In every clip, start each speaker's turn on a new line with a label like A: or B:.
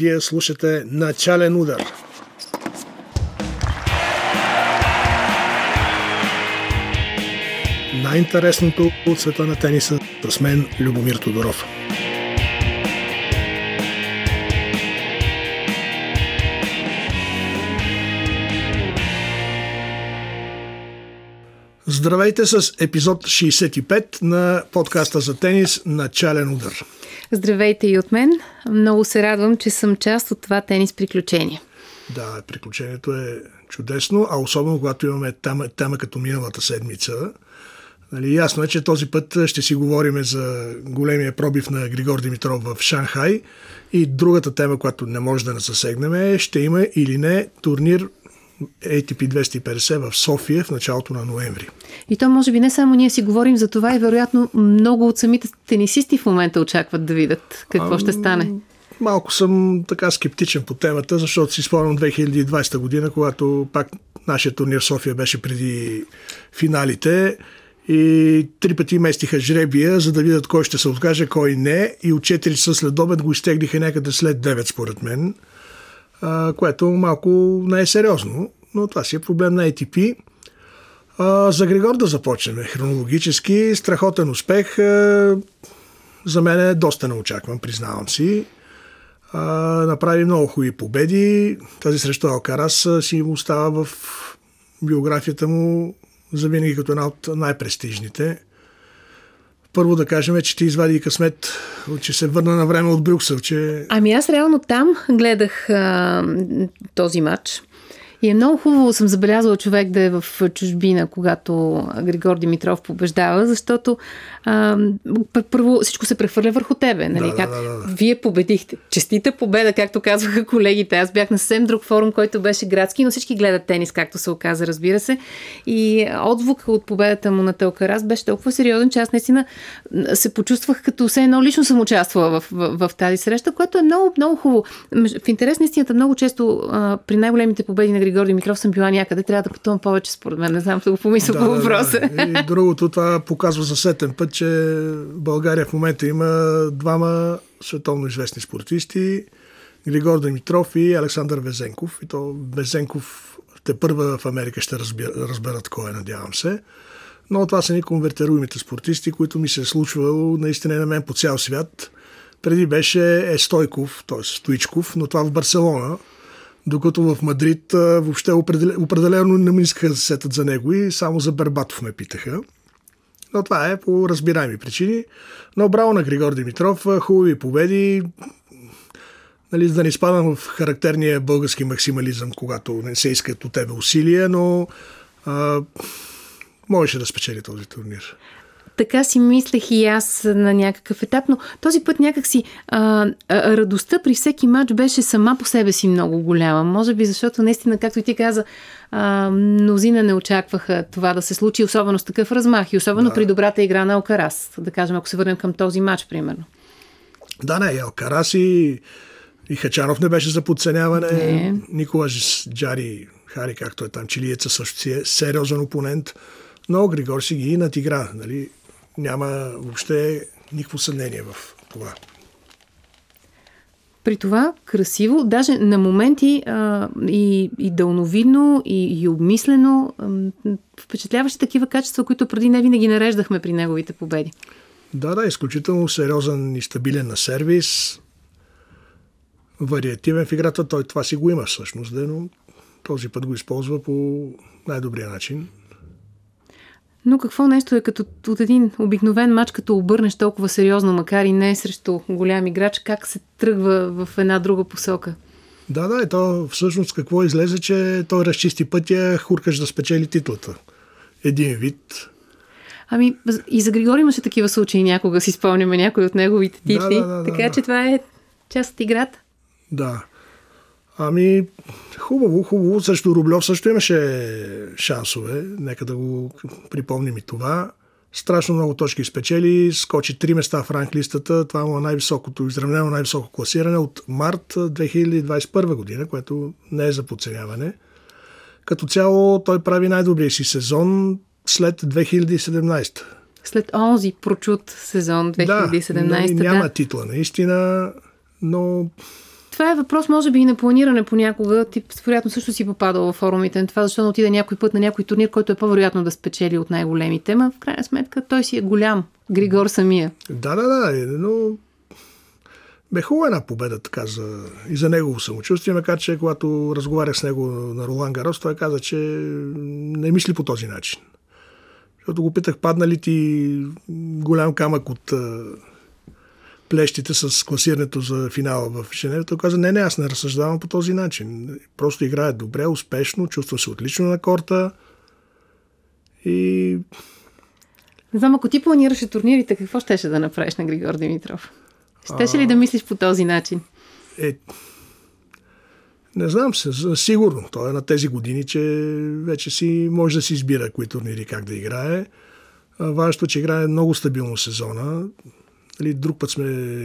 A: Вие слушате Начален удар. Най-интересното от света на тениса с мен Любомир Тодоров. Здравейте с епизод 65 на подкаста за тенис Начален удар.
B: Здравейте и от мен. Много се радвам, че съм част от това тенис приключение.
A: Да, приключението е чудесно, а особено когато имаме тема, тема като миналата седмица. Нали, ясно е, че този път ще си говорим за големия пробив на Григор Димитров в Шанхай и другата тема, която не може да не засегнем е ще има или не турнир ATP 250 в София в началото на ноември.
B: И то може би не само ние си говорим за това и вероятно много от самите тенисисти в момента очакват да видят какво а, ще стане.
A: Малко съм така скептичен по темата, защото си спомням 2020 година, когато пак нашия турнир в София беше преди финалите и три пъти местиха жребия, за да видят кой ще се откаже, кой не. И от 4 часа след обед го изтеглиха някъде след 9, според мен което малко не е сериозно, но това си е проблем на ATP. За Григор да започнем хронологически. Страхотен успех. За мен е доста неочакван, признавам си. А, направи много хубави победи. Тази срещу Алкарас си му остава в биографията му завинаги като една от най-престижните. Първо да кажем, че ти извади късмет, че се върна на време от Брюксел. Че...
B: Ами аз реално там гледах а, този матч. И е много хубаво, съм забелязала човек да е в чужбина, когато Григор Димитров побеждава, защото а, първо всичко се прехвърля върху тебе. Нали? Да, как? Да, да, да. Вие победихте. Честита победа, както казваха колегите. Аз бях на съвсем друг форум, който беше градски, но всички гледат тенис, както се оказа, разбира се. И отзвука от победата му на Телкарас беше толкова сериозен, че аз наистина се почувствах като все едно лично съм участвала в, в, в, в тази среща, което е много, много хубаво. В интерес на истината, много често а, при най-големите победи на Григор Димитров съм била някъде. Трябва да пътувам повече, според мен. Не знам, да го помисля да, по въпроса.
A: Да, да. И другото, това показва за сетен път, че България в момента има двама световно известни спортисти. Григор Димитров и Александър Везенков. И то Везенков те първа в Америка ще разберат, разберат кой е, надявам се. Но това са ни конвертируемите спортисти, които ми се е случвало наистина на мен по цял свят. Преди беше Стойков, т.е. Стоичков, но това в Барселона докато в Мадрид въобще определено не ми искаха да се сетат за него и само за Бербатов ме питаха. Но това е по разбираеми причини. Но браво на Григор Димитров, хубави победи, нали, да не изпадам в характерния български максимализъм, когато не се искат от тебе усилия, но а, можеше да спечели този турнир.
B: Така си мислех и аз на някакъв етап, но този път някакси а, а, радостта при всеки матч беше сама по себе си много голяма. Може би защото наистина, както и ти каза, а, мнозина не очакваха това да се случи, особено с такъв размах и особено да. при добрата игра на Алкарас. Да кажем, ако се върнем към този матч, примерно.
A: Да, не, Алкарас и, и Хачанов не беше за подценяване. Не. Никола Джари Хари, както е там, чилиеца също си е сериозен опонент. Но Григор си ги надигра. Нали? Няма въобще никакво съмнение в това.
B: При това красиво, даже на моменти а, и, и дълновидно, и, и обмислено, а, впечатляващи такива качества, които преди не винаги нареждахме при неговите победи.
A: Да, да, изключително сериозен и стабилен на сервис, вариативен в играта, той това си го има всъщност, но този път го използва по най-добрия начин.
B: Но какво нещо е като от един обикновен матч, като обърнеш толкова сериозно, макар и не срещу голям играч, как се тръгва в една друга посока?
A: Да, да, и то всъщност какво излезе, че той разчисти пътя, хуркаш да спечели титлата. Един вид.
B: Ами, и за Григори имаше такива случаи някога, си спомняме някои от неговите титли. Да, да, да, така да, че това е част от играта.
A: Да. Ами, хубаво, хубаво. Също Рублев също имаше шансове. Нека да го припомним и това. Страшно много точки спечели, скочи три места в ранглистата. Това му е най-високото, изравнено най-високо класиране от март 2021 година, което не е за подценяване. Като цяло той прави най-добрия си сезон след 2017.
B: След онзи прочут сезон 2017.
A: Да, няма да. титла наистина, но
B: това е въпрос, може би, и на планиране понякога. Ти, вероятно, също си попадал в форумите на това, защото отиде някой път на някой турнир, който е по-вероятно да спечели от най-големите. Ма, в крайна сметка, той си е голям. Григор самия.
A: Да, да, да. Но бе хубава една победа така за, и за негово самочувствие, макар че когато разговарях с него на Ролан Гарос, той каза, че не мисли по този начин. Защото го питах, падна ли ти голям камък от плещите с класирането за финала в Женева. Той каза, не, не, аз не разсъждавам по този начин. Просто играе добре, успешно, чувства се отлично на корта и...
B: Не знам, ако ти планираше турнирите, какво щеше да направиш на Григор Димитров? Щеше ли да мислиш по този начин?
A: Е, не знам се, сигурно. Той е на тези години, че вече си може да си избира кои турнири как да играе. Важното, че играе много стабилно сезона. Нали, друг път сме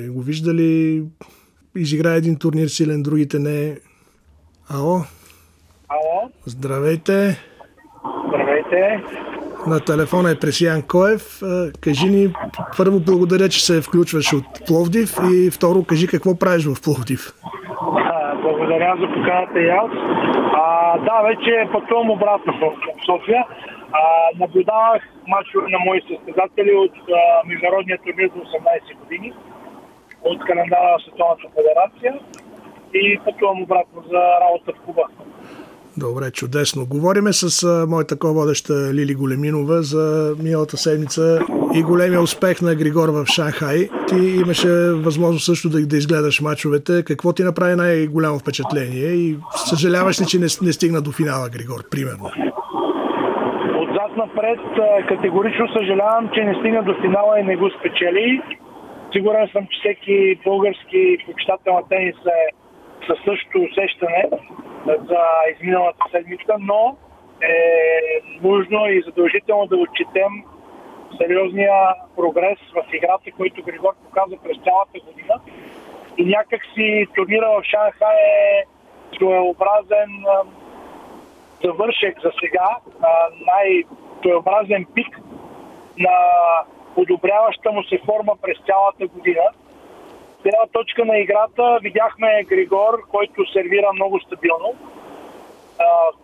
A: го виждали. Изиграе един турнир силен, другите не. Ало?
C: Ало?
A: Здравейте.
C: Здравейте.
A: На телефона е Пресиян Коев. Кажи ни, първо благодаря, че се включваш от Пловдив и второ, кажи какво правиш в Пловдив.
C: Благодаря за поканата и аз. А, да, вече пътувам обратно в София. А, наблюдавах мачове на мои състезатели от а, Международния турнир до 18 години, от календара на Световната федерация и пътувам обратно за работа в Куба.
A: Добре, чудесно. Говориме с а, моята ко-водеща Лили Големинова за миналата седмица и големия успех на Григор в Шанхай. Ти имаше възможност също да, да изгледаш мачовете. Какво ти направи най-голямо впечатление и съжаляваш ли, че не, не стигна до финала Григор, примерно?
C: Напред категорично съжалявам, че не стигна до финала и не го спечели. Сигурен съм, че всеки български почитател на тенис е със същото усещане за изминалата седмица, но е нужно и задължително да отчетем сериозния прогрес в играта, който Григор показа през цялата година. И някак си турнира в Шанхай е своеобразен завършек за сега, най-своеобразен пик на подобряваща му се форма през цялата година гледна точка на играта видяхме Григор, който сервира много стабилно,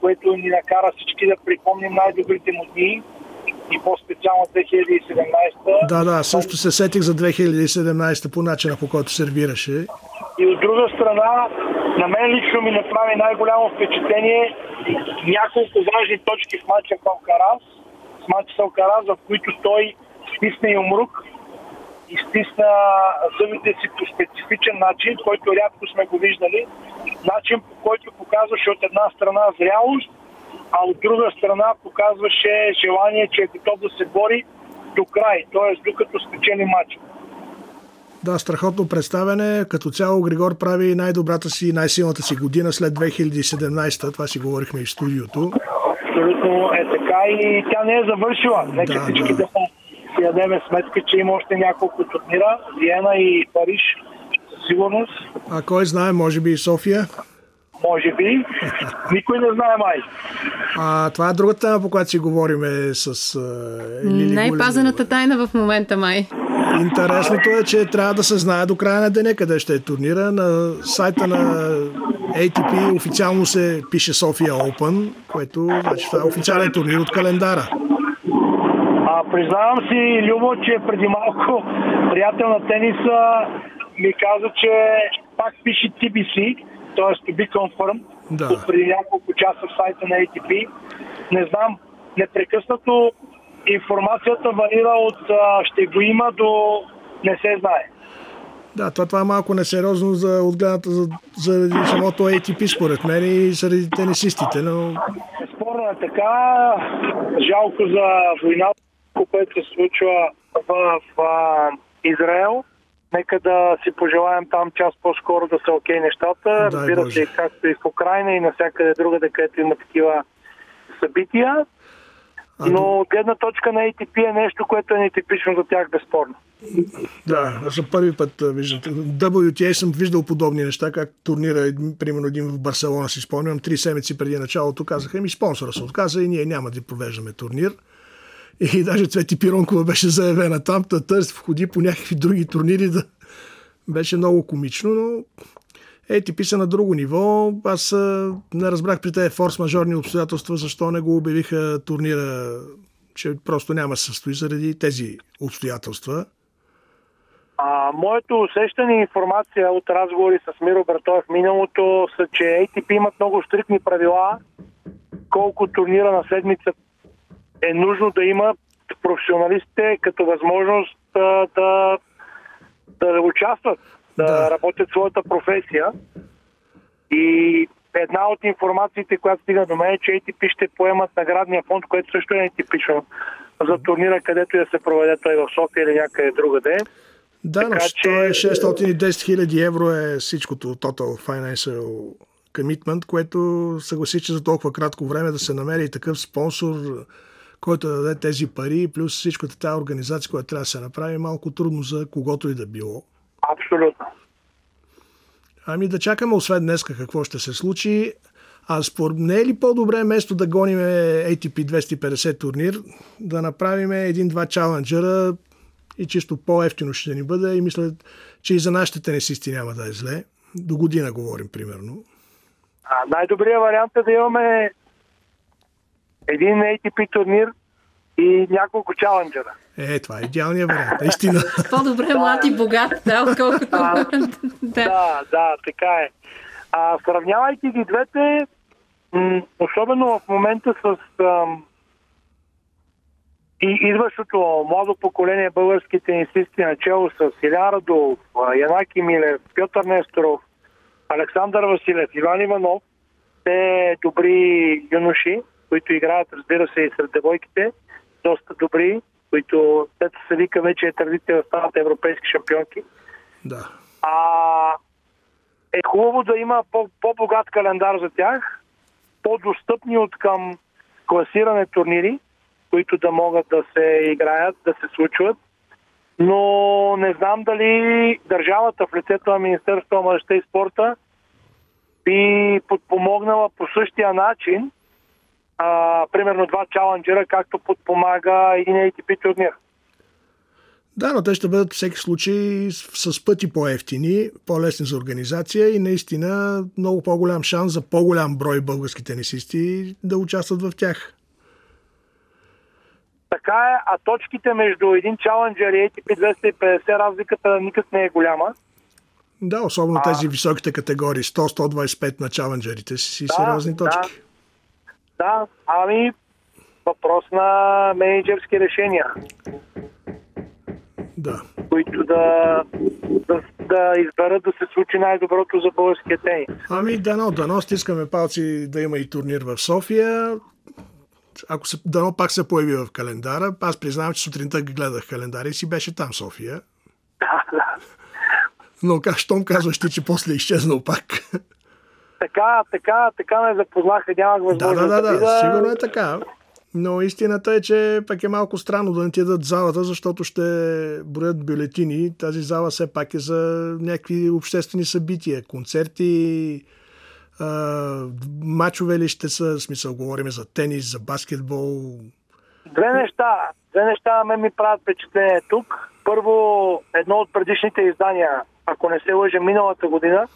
C: което ни накара всички да припомним най-добрите му дни и по-специално 2017.
A: Да, да, също се сетих за 2017 по начина по който сервираше.
C: И от друга страна, на мен лично ми направи най-голямо впечатление няколко важни точки в матча в Алкарас, с Алкарас, в които той стисна и умрук изтисна зъбите си по специфичен начин, който рядко сме го виждали. Начин, по който показваше от една страна зрялост, а от друга страна показваше желание, че е готов да се бори до край, т.е. докато спечели матча.
A: Да, страхотно представяне. Като цяло Григор прави най-добрата си, най-силната си година след 2017. Това си говорихме и в студиото.
C: Абсолютно е така и тя не е завършила. Нека да, всички да, си дадем сметка, че има още няколко турнира. Виена и Париж със сигурност.
A: А кой знае, може би и София?
C: Може би. Никой не знае май.
A: А, това е другата тема, по която си говорим с
B: е, Най-пазената тайна в момента май.
A: Интересното е, че трябва да се знае до края на деня къде ще е турнира. На сайта на ATP официално се пише София Open, което значи това е официален турнир от календара.
C: А, признавам си, Любо, че преди малко приятел на тениса ми каза, че пак пише TBC, т.е. to be confirmed, да. от преди няколко часа в сайта на ATP. Не знам, непрекъснато информацията варира от ще го има до не се знае.
A: Да, това, това е малко несериозно за отгледната за, за самото ATP, според мен и заради тенисистите, но...
C: Спорно е така. Жалко за войната което се случва в, в Израел. Нека да си пожелаем там час по-скоро да са окей нещата. Разбира се, както и в Украина и навсякъде другаде, където има такива събития. Но от гледна точка на ATP е нещо, което е нетипично за тях, безспорно.
A: Да, за първи път виждам. WTA съм виждал подобни неща, как турнира, примерно един в Барселона, си спомням, три седмици преди началото казаха ми спонсора се отказа и ние няма да провеждаме турнир. И даже Цвети Пиронкова беше заявена там, да търси входи по някакви други турнири. Да... Беше много комично, но ATP са на друго ниво. Аз не разбрах при тези форс-мажорни обстоятелства, защо не го обявиха турнира, че просто няма състои заради тези обстоятелства.
C: А, моето усещане и информация от разговори с Миро Братоев миналото са, че ATP имат много стрикни правила колко турнира на седмица е нужно да има професионалистите като възможност да, да, да участват, да, да работят своята професия. И една от информациите, която стига до мен е, че ATP ще поемат наградния фонд, което също е нетипично за турнира, където я се проведе той в София или някъде другаде.
A: Да, но че... 610 хиляди евро е всичкото Total Financial Commitment, което съгласи, че за толкова кратко време да се намери и такъв спонсор, който да даде тези пари, плюс всичката тази организация, която трябва да се направи, е малко трудно за когото и да било.
C: Абсолютно.
A: Ами да чакаме освен днеска какво ще се случи. А спор не е ли по-добре место да гоним ATP 250 турнир, да направим един-два чаленджера и чисто по-ефтино ще ни бъде и мисля, че и за нашите тенисисти няма да е зле. До година говорим, примерно.
C: А, най-добрият вариант е да имаме един ATP турнир и няколко чаленджера.
A: Е, това е идеалният вариант, наистина.
B: По-добре млад и богат, да, отколкото...
C: А, да, да, така е. А, сравнявайки ги двете, м- особено в момента с ам, и идващото младо поколение български тенисисти начало с Илян Радов, Янаки Милев, Пьотър Несторов, Александър Василев, Иван Иванов, те добри юноши, които играят, разбира се, и сред девойките, доста добри, които те се вика вече е традиция да стават европейски шампионки.
A: Да.
C: А, е хубаво да има по-богат календар за тях, по-достъпни от към класиране турнири, които да могат да се играят, да се случват. Но не знам дали държавата в лицето на Министерството на младежта и спорта би подпомогнала по същия начин, а, примерно два чаленджера, както подпомага един ATP турнир.
A: Да, но те ще бъдат всеки случай с пъти по-ефтини, по-лесни за организация и наистина много по-голям шанс за по-голям брой български тенисисти да участват в тях.
C: Така е, а точките между един чаленджер и ATP 250 разликата никак не е голяма.
A: Да, особено а... тези високите категории, 100-125 на чаленджерите си да, сериозни точки.
C: Да, да, ами въпрос на менеджерски решения.
A: Да.
C: Които да, да, да изберат да се случи най-доброто за българския тенис.
A: Ами дано, дано стискаме палци да има и турнир в София. Ако се, дано пак се появи в календара, аз признавам, че сутринта гледах календара и си беше там София.
C: Да, да.
A: Но как, щом казваш ти, че после е изчезнал пак?
C: Така, така, така ме запознаха, нямах възможност.
A: Да, да, да, да, сигурно е така. Но истината е, че пък е малко странно да не ти дадат залата, защото ще броят бюлетини. Тази зала все пак е за някакви обществени събития, концерти, мачове ли ще са, смисъл, говорим за тенис, за баскетбол?
C: Две неща. Две неща ме ми правят впечатление тук. Първо, едно от предишните издания, ако не се лъжа, миналата година,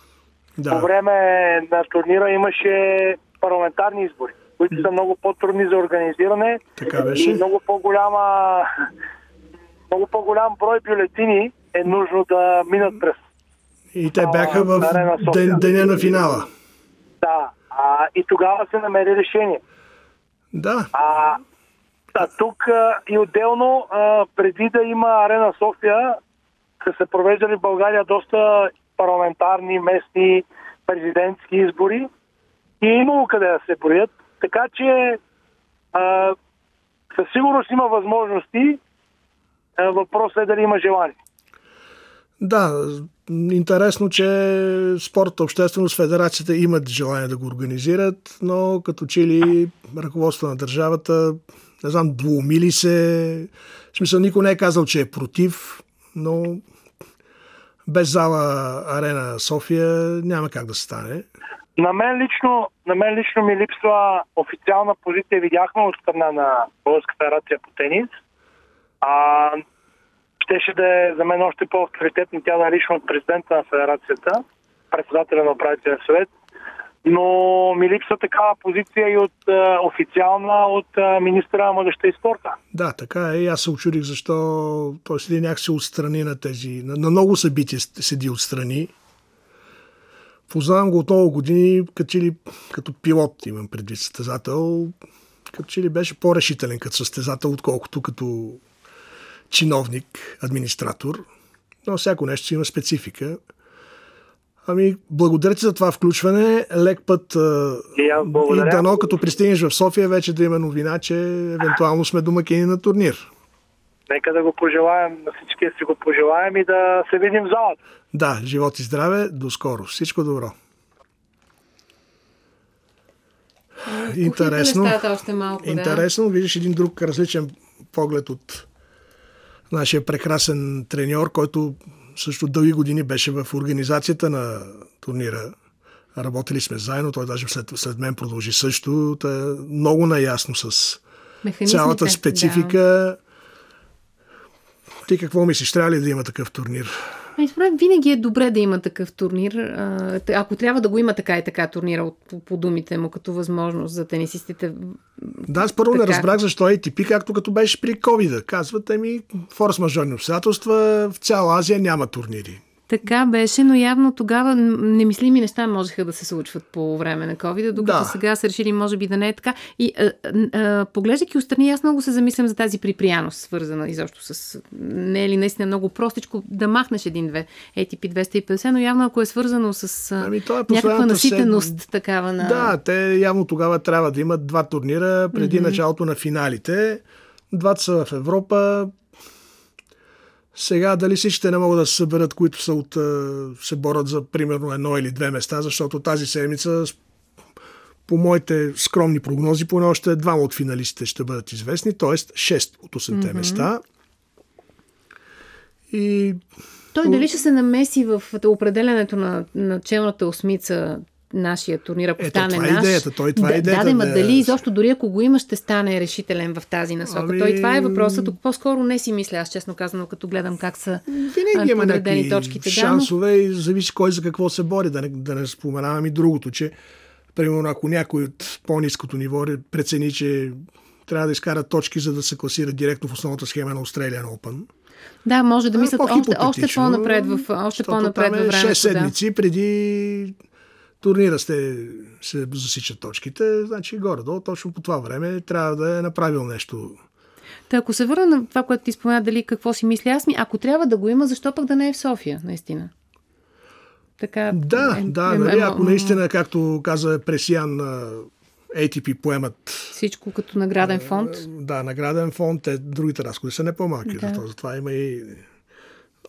C: да. по време на турнира имаше парламентарни избори, които са много по-трудни за организиране.
A: Така беше.
C: И много по-голяма много по-голям брой бюлетини е нужно да минат през.
A: И те бяха в ден, деня на финала.
C: Да. А, и тогава се намери решение.
A: Да.
C: А, а тук а, и отделно, а, преди да има Арена София, са се провеждали в България доста парламентарни, местни, президентски избори и е имало къде да се броят. Така че а, със сигурност има възможности. А, въпросът е дали има желание.
A: Да, интересно, че спорта, общественост, федерацията имат желание да го организират, но като че ли ръководство на държавата, не знам, двумили се. В смисъл, никой не е казал, че е против, но без зала Арена София няма как да стане.
C: На мен лично, на мен лично ми липсва официална позиция. Видяхме от страна на Българска федерация по тенис. А, щеше да е за мен още по-авторитетно тя да лично от президента на федерацията. председателя на управителен съвет. Но ми липсва такава позиция и от официална от министра на младеща и спорта.
A: Да, така е. И аз се очудих защо той седи някакси отстрани на тези... На, на много събития седи отстрани. Познавам го от много години, като, ли, като пилот имам предвид състезател. Като че ли беше по-решителен като състезател, отколкото като чиновник, администратор. Но всяко нещо има специфика. Ами, благодаря ти за това включване. Лек път
C: и,
A: и дано, като пристигнеш в София, вече да има новина, че евентуално сме домакини на турнир.
C: Нека да го пожелаем, на всички си го пожелаем и да се видим в залата.
A: Да, живот и здраве, до скоро. Всичко добро.
B: Интересно. Още малко,
A: интересно, да. виждаш един друг различен поглед от нашия прекрасен треньор, който също дълги години беше в организацията на турнира. Работили сме заедно, той даже след, след мен продължи също. Та е много наясно с цялата специфика. Да. Ти какво мислиш? Трябва ли да има такъв турнир?
B: Ами, според винаги е добре да има такъв турнир. Ако трябва да го има така и така турнира, по, по думите му, като възможност за тенисистите.
A: Да, аз първо така. не разбрах защо ATP, както като беше при COVID. Казвате ми, форс-мажорни обстоятелства, в цяла Азия няма турнири.
B: Така беше, но явно тогава немислими неща можеха да се случват по време на COVID, докато да. сега са решили, може би да не е така. И а, а, поглеждайки отстрани, аз много се замислям за тази припряност, свързана изобщо с... Не е ли наистина много простичко да махнеш един-две ATP 250, но явно ако е свързано с ами, е някаква наситеност сед... такава на...
A: Да, те явно тогава трябва да имат два турнира преди mm-hmm. началото на финалите. Двата са в Европа, сега дали всичките не могат да се съберат, които са от, се борят за примерно едно или две места, защото тази седмица по моите скромни прогнози, поне още двама от финалистите ще бъдат известни, т.е. 6 от 8-те mm-hmm. места. И...
B: Той дали ще се намеси в определенето на началната осмица нашия турнир, ако
A: Ето,
B: стане
A: това е
B: наш.
A: идеята, той това
B: да,
A: е идеята.
B: Да, да, ма дали изобщо дори ако го има, ще стане решителен в тази насока. Ами... Той това е въпросът. Тук по-скоро не си мисля, аз честно казано, като гледам как са
A: Винаги има някакви точките. шансове да, но... и зависи кой за какво се бори. Да не, да не споменавам и другото, че примерно ако някой от по-низкото ниво прецени, че трябва да изкара точки, за да се класира директно в основната схема на Australian Open.
B: Да, може да мислят още, още по-напред в, още по-напред във е времето. 6
A: седмици да. преди турнира сте, се засичат точките, значи горе-долу точно по това време трябва да е направил нещо.
B: Та, ако се върна на това, което ти спомена, дали какво си мисля аз ми, ако трябва да го има, защо пък да не е в София, наистина?
A: Така, да, е, да, е, нали, ако наистина, както каза Пресиян, ATP поемат.
B: Всичко като награден фонд.
A: Да, награден фонд. Те, другите разходи са не по-малки. Да. Затова има и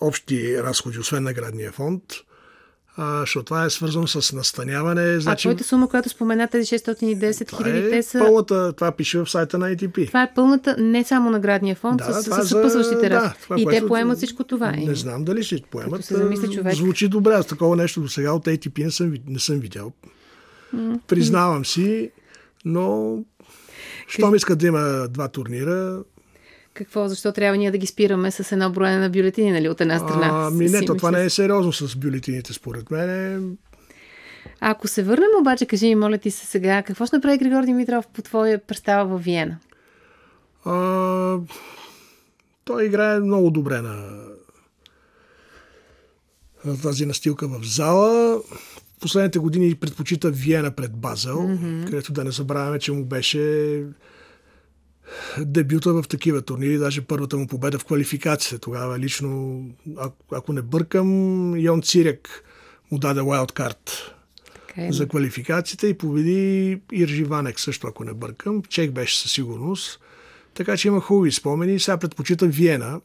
A: общи разходи, освен наградния фонд а, защото това е свързано с настаняване.
B: Значи... А твоята сума, която спомена, тези 610 хиляди, е те са...
A: Пълната, това пише в сайта на ATP.
B: Това е пълната, не само наградния фонд, да, с, с, съпъсващите да, това, И което... те поемат всичко това.
A: Не знам дали ще поемат.
B: се замисли човек.
A: Звучи добре. Аз такова нещо до сега от ATP не съм, не съм видял. Признавам си, но щом искат да има два турнира,
B: какво, защо трябва ние да ги спираме с едно броене на бюлетини, нали, от една страна?
A: Ами не, то това не е сериозно с бюлетините, според мен.
B: Ако се върнем обаче, кажи ми, моля ти се сега, какво ще направи Григор Димитров по твоя представа в Виена?
A: А, той играе много добре на, на тази настилка в зала. В последните години предпочита Виена пред Базел, mm-hmm. където да не забравяме, че му беше дебюта в такива турнири, даже първата му победа в квалификацията. Тогава лично, ако не бъркам, Йон Цирек му даде okay. Е, за квалификацията и победи Иржи Ванек също, ако не бъркам. Чек беше със сигурност. Така че има хубави спомени. Сега предпочитам Виена.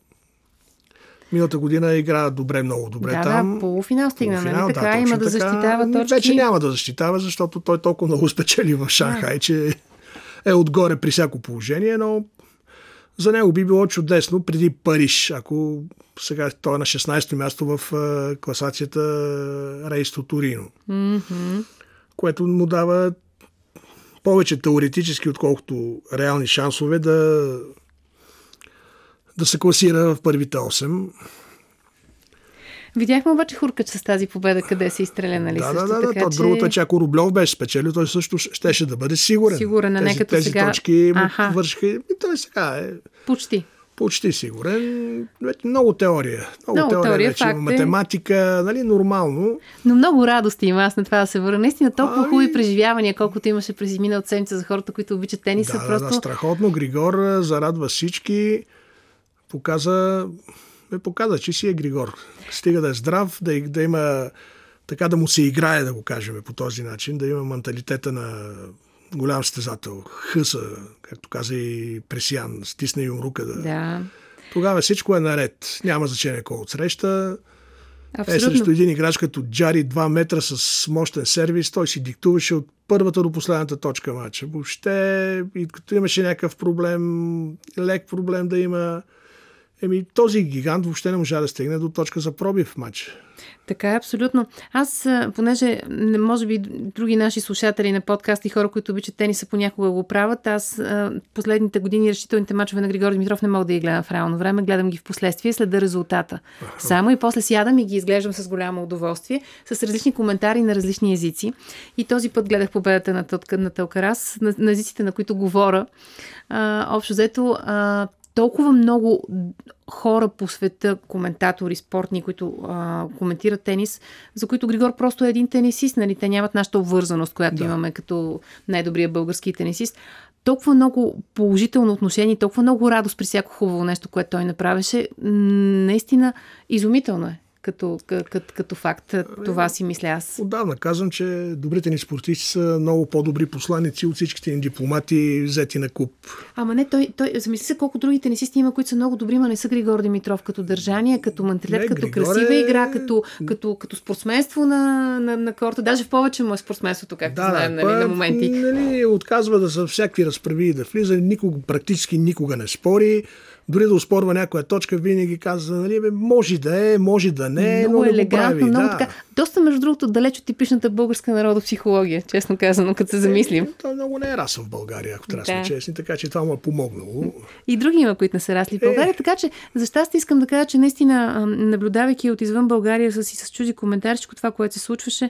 A: Миналата година игра добре, много добре
B: да,
A: там.
B: Да, полуфинал стигна, нали така? Да, има да защитава точки.
A: Вече няма да защитава, защото той толкова много спечели в Шанхай, че е отгоре при всяко положение, но за него би било чудесно преди Париж, ако сега той е на 16-то място в класацията Рейсто Торино, mm-hmm. което му дава повече теоретически, отколкото реални шансове да, да се класира в първите 8.
B: Видяхме обаче Хуркач с тази победа, къде се изстреля, нали?
A: Да,
B: също,
A: да, да.
B: така,
A: То,
B: че...
A: Другото е, че ако Рублев беше спечелил, той също щеше да бъде сигурен.
B: Сигурен, а не като
A: тези
B: сега-
A: точки му
B: Аха.
A: вършиха. И той сега е
B: Почти.
A: почти сигурен. Много теория. Много,
B: Много
A: теория,
B: теория,
A: вече
B: факт е.
A: Математика, нали, нормално.
B: Но много радости има аз на това да се върна. Наистина толкова
A: Ами-
B: хубави преживявания, колкото имаше през миналата седмица за хората, които обичат тениса.
A: Да,
B: просто...
A: да, да, страхотно. Григор а, зарадва всички. Показа, ме показа, че си е Григор. Стига да е здрав, да, да има така да му се играе, да го кажем по този начин, да има менталитета на голям състезател. Хъса, както каза и Пресиян, стисне юмрука. Да.
B: Да,
A: Тогава всичко е наред. Няма значение кой отсреща. Е,
B: абсолютно.
A: срещу един играч като Джари 2 метра с мощен сервис, той си диктуваше от първата до последната точка матча. Въобще, и като имаше някакъв проблем, лек проблем да има, еми този гигант въобще не можа да стигне до точка за пробив в матча.
B: Така е, абсолютно. Аз, понеже не може би други наши слушатели на подкаст и хора, които обичат тениса, понякога го правят, аз последните години решителните мачове на Григор Димитров не мога да ги гледам в реално време, гледам ги в последствие, следа резултата. Само и после сядам и ги изглеждам с голямо удоволствие, с различни коментари на различни езици. И този път гледах победата на, Тълка- на Талкарас, на, на езиците, на които говоря. А, общо взето, а, толкова много хора по света, коментатори, спортни, които а, коментират тенис, за които Григор просто е един тенисист, нали? Те нямат нашата обвързаност, която да. Имаме като най-добрия български тенисист. Толкова много положително отношение, толкова много радост при всяко хубаво нещо, което той направеше. Наистина изумително е като, като, като факт. Това си мисля аз.
A: Отдавна казвам, че добрите ни спортисти са много по-добри посланици от всичките ни дипломати, взети на куп.
B: Ама не, той, той замисли се колко други тенисисти има, които са много добри, ма не са Григор Димитров като държание, като менталитет,
A: Не,
B: като
A: Григор
B: красива игра, като, като, като спортсменство на, на, на корта. Даже в повече му е спортсменството, както знаем, нали,
A: па,
B: на моменти.
A: Нали, отказва да са всякакви разправи и да влиза, никога, практически никога не спори. Дори да успорва някоя точка, винаги казва, нали, бе, може да е, може да не,
B: много
A: но
B: елегантно,
A: прави.
B: много
A: да.
B: така. Доста, между другото, далеч от типичната българска народопсихология, честно казано, като се замислим.
A: Е, той много не е расъл в България, ако трябва да
B: Да.
A: сме честни, така че това му е помогнало.
B: И други има, които не са расли в България.
A: Е.
B: Така че, за щастие искам да кажа, че наистина, наблюдавайки от извън България с, и с чужди коментари, всичко това, което се случваше,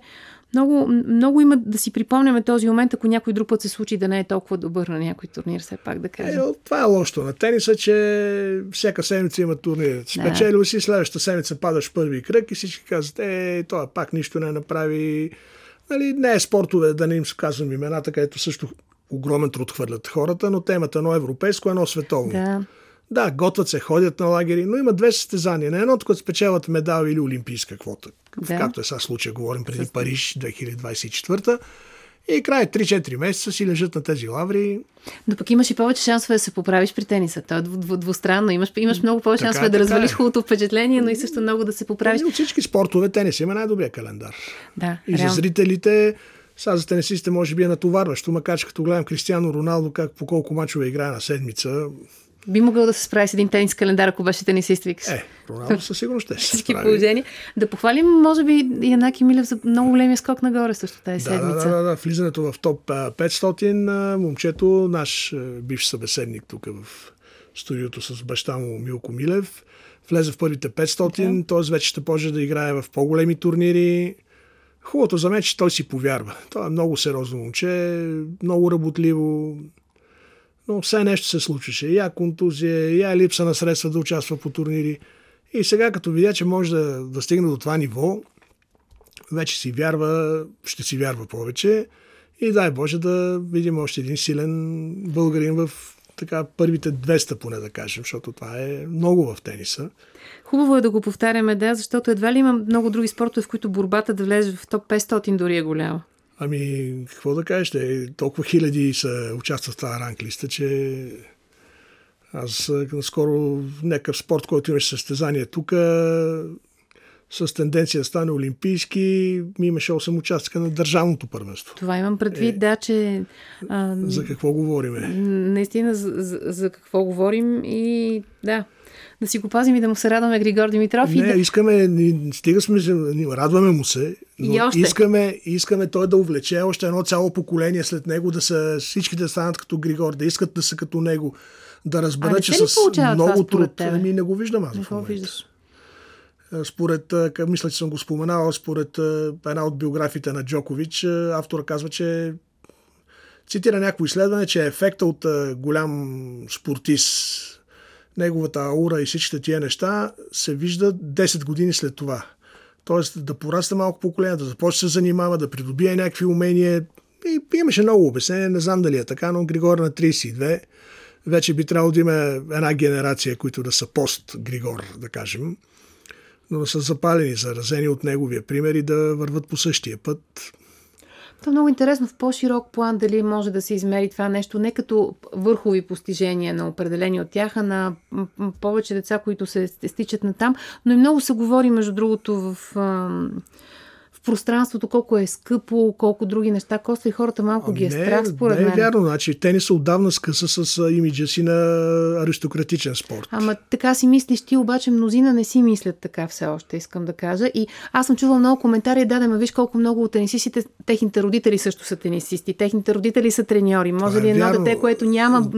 B: много, много има да си припомняме този момент, ако някой друг път се случи да не е толкова добър на някой турнир, все пак да
A: Е,
B: кажем.
A: това е лошото на тениса, че всяка седмица има турнир. Спечелил си, следващата седмица падаш първи кръг и всички казват, е, той пак нищо не направи. Нали, не е спортове, да не им казвам имената, където също огромен труд хвърлят хората, но те имат едно европейско, едно световно.
B: Да.
A: Да, готвят се, ходят на лагери, но има две състезания. На едното, като спечелят медал или олимпийска квота.
B: Да.
A: Както е сега случая, говорим преди Париж 2024. И край 3-4 месеца си лежат на тези лаври.
B: Но пък имаш и повече шансове да се поправиш при тениса. То е дву- дву- двустранно. Имаш, имаш много повече
A: Така
B: шансове
A: е,
B: да
A: така
B: развалиш
A: е.
B: хубавото впечатление, но и също много да се поправиш.
A: Ами от всички спортове тенис има най-добрия календар.
B: Да,
A: И за
B: реално.
A: зрителите, сега за тенисистите може би е натоварващо, макар че като гледам Кристиано Роналдо как по колко мачове играе на седмица,
B: Би могъл да се справи с един тенис календар, ако беше тенисист, викаш.
A: е, Роналдо със сигурност ще се
B: всички
A: справи.
B: положения. Да похвалим, може би, Янаки Милев за много големия скок нагоре също тази
A: Да,
B: седмица.
A: да, да, да, влизането в топ а, 500, а, момчето, наш бивш събеседник тук в студиото с баща му Милко Милев, влезе в първите 500, т.е. вече ще може да играе в по-големи турнири. Хубавото за мен е, че той си повярва. Той е много сериозно момче, много работливо, но все нещо се случваше. Я контузия, я липса на средства да участва по турнири. И сега, като видя, че може да, да стигне до това ниво, вече си вярва, ще си вярва повече и дай Боже да видим още един силен българин в така първите 200 поне да кажем, защото това е много в тениса.
B: Хубаво е да го повтаряме, да, защото едва ли има много други спортове, в които борбата да влезе в топ 500 дори е голяма.
A: Ами, какво да кажеш, те, толкова хиляди са участват в тази ранглиста, че аз наскоро някакъв спорт, който имаше състезание тук, с тенденция да стане олимпийски, ми имаше 8 участка на държавното първенство.
B: Това имам предвид, да, че а,
A: За какво говориме?
B: наистина за, за какво говорим и да, да си го пазим и да му се радваме Григор Димитров. и
A: Не,
B: да...
A: искаме, стига сме, радваме му се, но
B: И още.
A: искаме, искаме той да увлече още едно цяло поколение след него, да са, всички да станат като Григор, да искат да са като него, да разберат, че с много труд. Ами не го виждам аз
B: Не
A: в момента.
B: виждаш.
A: Според, мисля, че съм го споменал, според една от биографиите на Джокович, автора казва, че цитира някакво изследване, че ефекта от голям спортист, неговата аура и всичките тия неща се вижда 10 години след това. Тоест да порасне малко поколение, да започне да се занимава, да придобие някакви умения. И имаше много обяснение, не знам дали е така, но Григор на 32 вече би трябвало да има една генерация, които да са пост Григор, да кажем, но да са запалени, заразени от неговия пример и да върват по същия път.
B: То е много интересно в по-широк план дали може да се измери това нещо не като върхови постижения на определени от тях, а на повече деца, които се стичат на там, но и много се говори, между другото, в пространството, колко е скъпо, колко други неща коства и хората малко ами ги е не, страх, според
A: не
B: мен.
A: Не е вярно. Значи, тениса отдавна скъса с имиджа си на аристократичен спорт.
B: Ама така си мислиш ти, обаче мнозина не си мислят така все още, искам да кажа. И аз съм чувала много коментари, да, да ме виж колко много от тенисистите, техните родители също са тенисисти, техните родители са треньори. Може е ли едно дете, което няма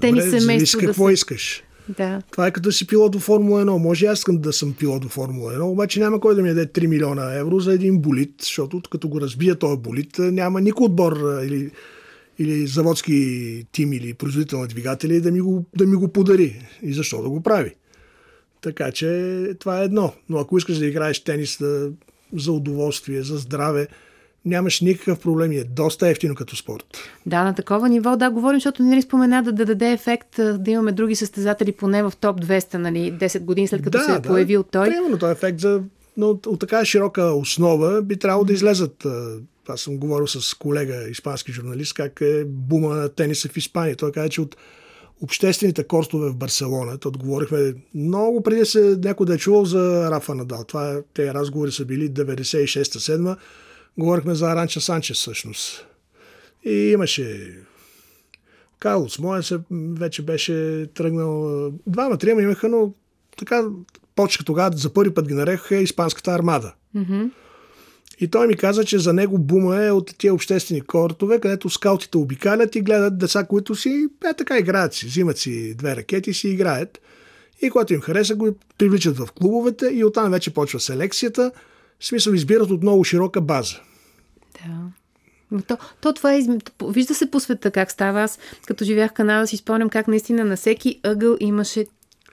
B: тенис семейство
A: да какво
B: се...
A: искаш?
B: Да.
A: Това е като си пилот до Формула 1. Може аз искам да съм пилот до Формула 1, обаче няма кой да ми даде 3 милиона евро за един болит, защото като го разбия този болит, няма никой отбор или, или заводски тим или производител на двигатели да ми, го, да ми го подари. И защо да го прави? Така че това е едно. Но ако искаш да играеш тенис да, за удоволствие, за здраве, нямаш никакъв проблем е доста ефтино като спорт.
B: Да, на такова ниво, да, говорим, защото нали спомена да, да даде ефект да имаме други състезатели поне в топ 200, нали, 10 години след като
A: да,
B: се е
A: да,
B: появил той.
A: Примерно този ефект за, но от, от така широка основа би трябвало да излезат. Аз съм говорил с колега, испански журналист, как е бума на тениса в Испания. Той каза, че от обществените кортове в Барселона, то отговорихме много преди се някой да е чувал за Рафа Надал. Това, те разговори са били 96-7 Говорихме за Аранча Санчес всъщност. И имаше Карлос Моя се вече беше тръгнал. Двама, трима имаха, но така почка тогава, за първи път ги нарекоха Испанската армада.
B: Mm-hmm.
A: И той ми каза, че за него бума е от тия обществени кортове, където скаутите обикалят и гледат деца, които си е, така играят си, взимат си две ракети и си играят. И когато им хареса, го привличат в клубовете и оттам вече почва селекцията. В смисъл избират от много широка база.
B: Да. То, то това е, вижда се по света как става. Аз като живях в Канада си спомням как наистина на всеки ъгъл имаше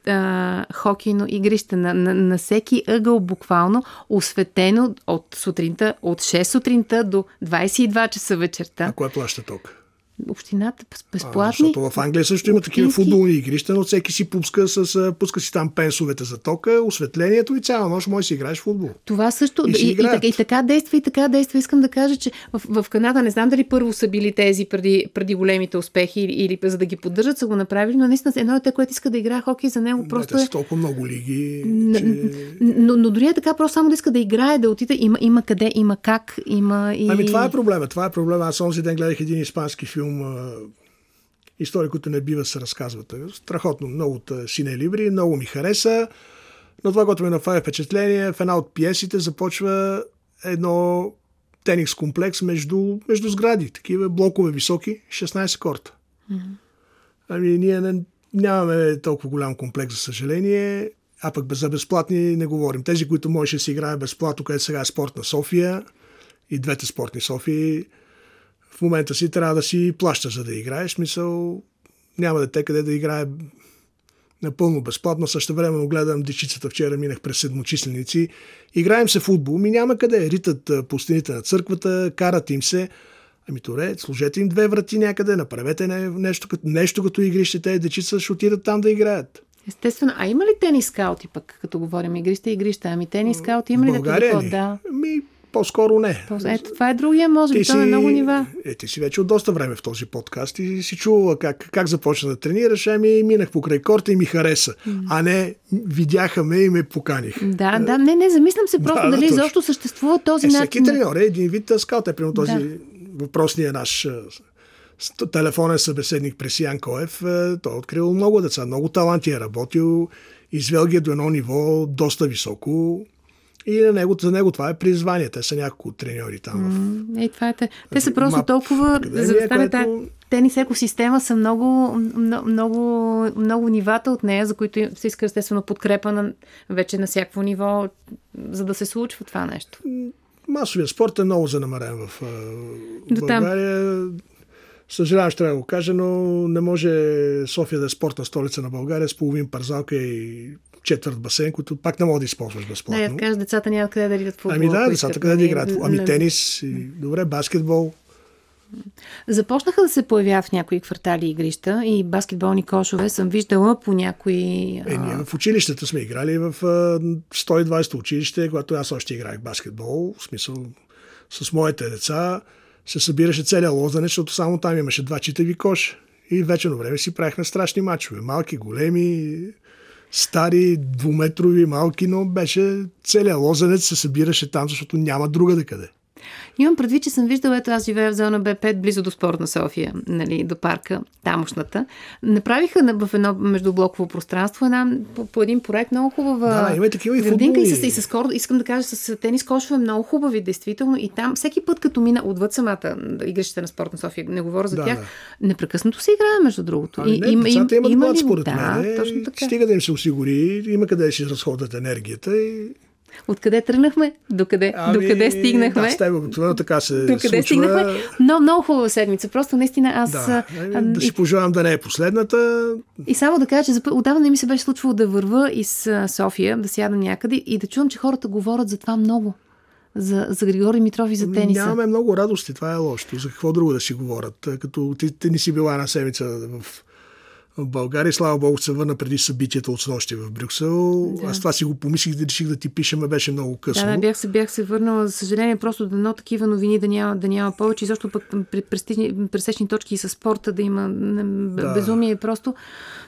B: а, хокейно игрище. На, на, на всеки ъгъл буквално осветено от сутринта, от 6 сутринта до 22 часа вечерта.
A: А кое плаща ток?
B: Общината безплатни.
A: А, защото в Англия също има такива футболни игрища, но всеки си пуска, с, пуска си там пенсовете за тока, осветлението и цяла нощ може да си играеш футбол.
B: Това също. И, и, и, и, и така действа, и така действа. Искам да кажа, че в, в Канада не знам дали първо са били тези преди, преди големите успехи или, или за да ги поддържат са го направили, но наистина едно е те, което иска да играе хокей за него просто.
A: Не, е... толкова много лиги.
B: Че... Но, но дори е така, просто само да иска да играе, да отиде. Има, има къде, има как, има и.
A: Ами това е проблема. Това е проблема. Аз онзи ден гледах един испански филм филм истории, които не бива се разказват. Страхотно, много от Сине Либри, много ми хареса. Но това, което ми направи впечатление, в една от пиесите започва едно теникс комплекс между, между сгради, такива блокове високи, 16 корта. Mm-hmm. Ами ние не, нямаме толкова голям комплекс, за съжаление, а пък за безплатни не говорим. Тези, които можеше да си играе безплатно, където сега е спорт на София и двете спортни Софии, в момента си трябва да си плаща за да играеш. Мисъл, няма дете къде да играе напълно безплатно. Също време гледам дечицата. Вчера минах през седмочисленици. Играем се футбол. Ми няма къде. Ритат по стените на църквата, карат им се. Ами торе, служете им две врати някъде, направете нещо, нещо като игрище, те дечица ще отидат там да играят.
B: Естествено. А има ли тенис скаути пък, като говорим игрище, игрища? Ами тенис скаути има ли
A: България
B: да Да.
A: Ми, по-скоро не.
B: Ето, това е другия, може би, то е много нива.
A: Е, ти си вече от доста време в този подкаст и си чувала как, как започна да тренираш, ами минах покрай корта и ми хареса. Mm. А не, видяха ме и ме поканих.
B: Да, да, не, не, замислям се просто да, дали изобщо съществува този
A: е,
B: начин.
A: Всеки треньор е един вид скаут, е примерно този да. въпросния наш телефонен събеседник Пресиян Коев. Той е открил много деца, много таланти е работил, извел ги до едно ниво доста високо и на него, за него това е призвание. Те са няколко треньори там.
B: Mm, е, това е те. Те са просто Мап, толкова, за да стане което... тенис екосистема са много, много, много нивата от нея, за които се иска естествено подкрепа на, вече на всяко ниво, за да се случва това нещо.
A: Масовия спорт е много занамарен в България. Съжалявам, ще трябва да го кажа, но не може София да е спортна столица на България с половин парзалка и четвърт басейн, които пак не мога да използваш безплатно.
B: Не, да кажеш, децата нямат къде да играят футбол.
A: Ами да, децата къде да играят. Ами тенис, и, добре, баскетбол.
B: Започнаха да се появяват в някои квартали игрища и баскетболни кошове съм виждала по някои...
A: Е, ние в училищата сме играли в 120 училище, когато аз още играх баскетбол, в смисъл с моите деца се събираше целият лозане, защото само там имаше два читави коша. И вечерно време си правихме страшни мачове. Малки, големи, стари, двуметрови, малки, но беше целият лозенец се събираше там, защото няма друга да къде.
B: Имам предвид, че съм виждала, ето аз живея в зона Б5, близо до спортна София, нали, до парка, тамошната. Направиха в едно междублоково пространство една, по, по един проект много хубава
A: да, има такива и
B: градинка и с, и с кор, искам да кажа, с тенис кошове много хубави, действително. И там всеки път, като мина отвъд самата игрищата на спортна София, не говоря за
A: Да,
B: тях,
A: да.
B: непрекъснато се играе, между другото.
A: Ами не, има, имат
B: има ли-
A: според
B: да,
A: мен.
B: точно така.
A: Стига да им се осигури, има къде да си разходят енергията и
B: Откъде тръгнахме? Докъде,
A: Ами,
B: докъде стигнахме?
A: Да, с теб обикновено така се
B: Докъде
A: случва.
B: стигнахме? Но много хубава седмица. Просто наистина аз...
A: Да,
B: а,
A: ами, да си пожелавам да не е последната.
B: И само да кажа, че отдавна не ми се беше случвало да върва из София, да сядам някъде и да чувам, че хората говорят за това много. За, за Григорий Митров и за тениса.
A: Нямаме много радости, това е лошото. За какво друго да си говорят? Като ти, ти не си била една седмица в, в България, слава Богу, се върна преди събитията от снощи в Брюксел.
B: Да.
A: Аз това си го помислих, да реших да ти пиша, ме беше много късно.
B: Да, да, бях се, бях се върнала. За съжаление, просто дано такива новини да няма, да няма повече. И защо пък пресечни точки и с спорта да има
A: Да.
B: безумие е просто.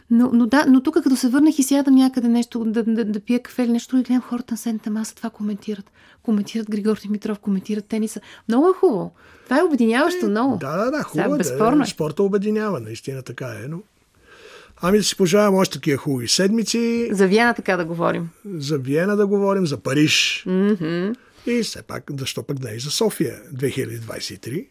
B: Но, но да, но тук като се върнах и сядам някъде нещо, да, да, да пия кафе или нещо, и гледам хората на седната маса това коментират. Коментират Григор Димитров, коментират тениса. Много е хубаво. Това е обединяващо много.
A: Да, да, да, хубаво
B: Сега,
A: е.
B: безспорно
A: Да,
B: е.
A: спорта обединява, наистина така е. Но... Ами да си пожелавам още такива хубави седмици.
B: За Вяна така да говорим.
A: За Виена да говорим, за Париж.
B: Мгм.
A: И все пак, защо пък не и за София 2023.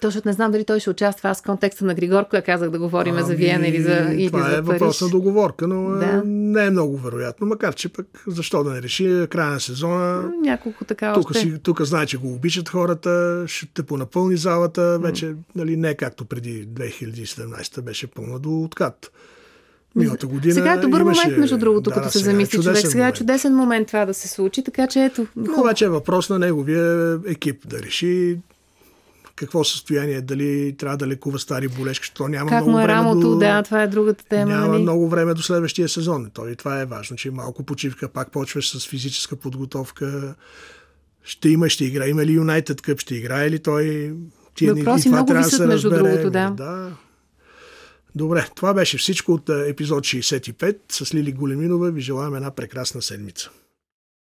B: Точно не знам дали той ще участва. Аз в контекста на Григорко я казах да говорим за
A: Ами,
B: Виена или за, или
A: Това
B: за
A: е
B: Париж.
A: въпрос на договорка, но
B: Да.
A: да. не е много вероятно. Макар, че пък защо да не реши края на сезона.
B: Няколко така
A: Тук,
B: още.
A: си, тук знае, че го обичат хората, ще те понапълни залата. Вече нали, не както преди 2017 беше пълна до откат. Миналата година.
B: Сега е добър
A: имаше...
B: момент, между другото,
A: да,
B: като се
A: е
B: замисли човек. Сега е чудесен момент това да се случи, така че ето.
A: Но вече е въпрос на неговия екип да реши какво състояние, дали трябва да лекува стари болешки, защото няма
B: Как
A: много
B: му е
A: време
B: рамото,
A: до...
B: да, това е другата тема.
A: Няма
B: нали?
A: много време до следващия сезон. Той това е важно, че малко почивка, пак почваш с физическа подготовка. Ще има, ще играе. Има ли Юнайтед Къп, ще играе ли той? Дни-
B: Въпроси
A: това
B: много
A: трябва да
B: висят,
A: се
B: между
A: разбере.
B: другото, да.
A: да. Добре, това беше всичко от епизод 65. С Лили Големинова ви желаем една прекрасна седмица.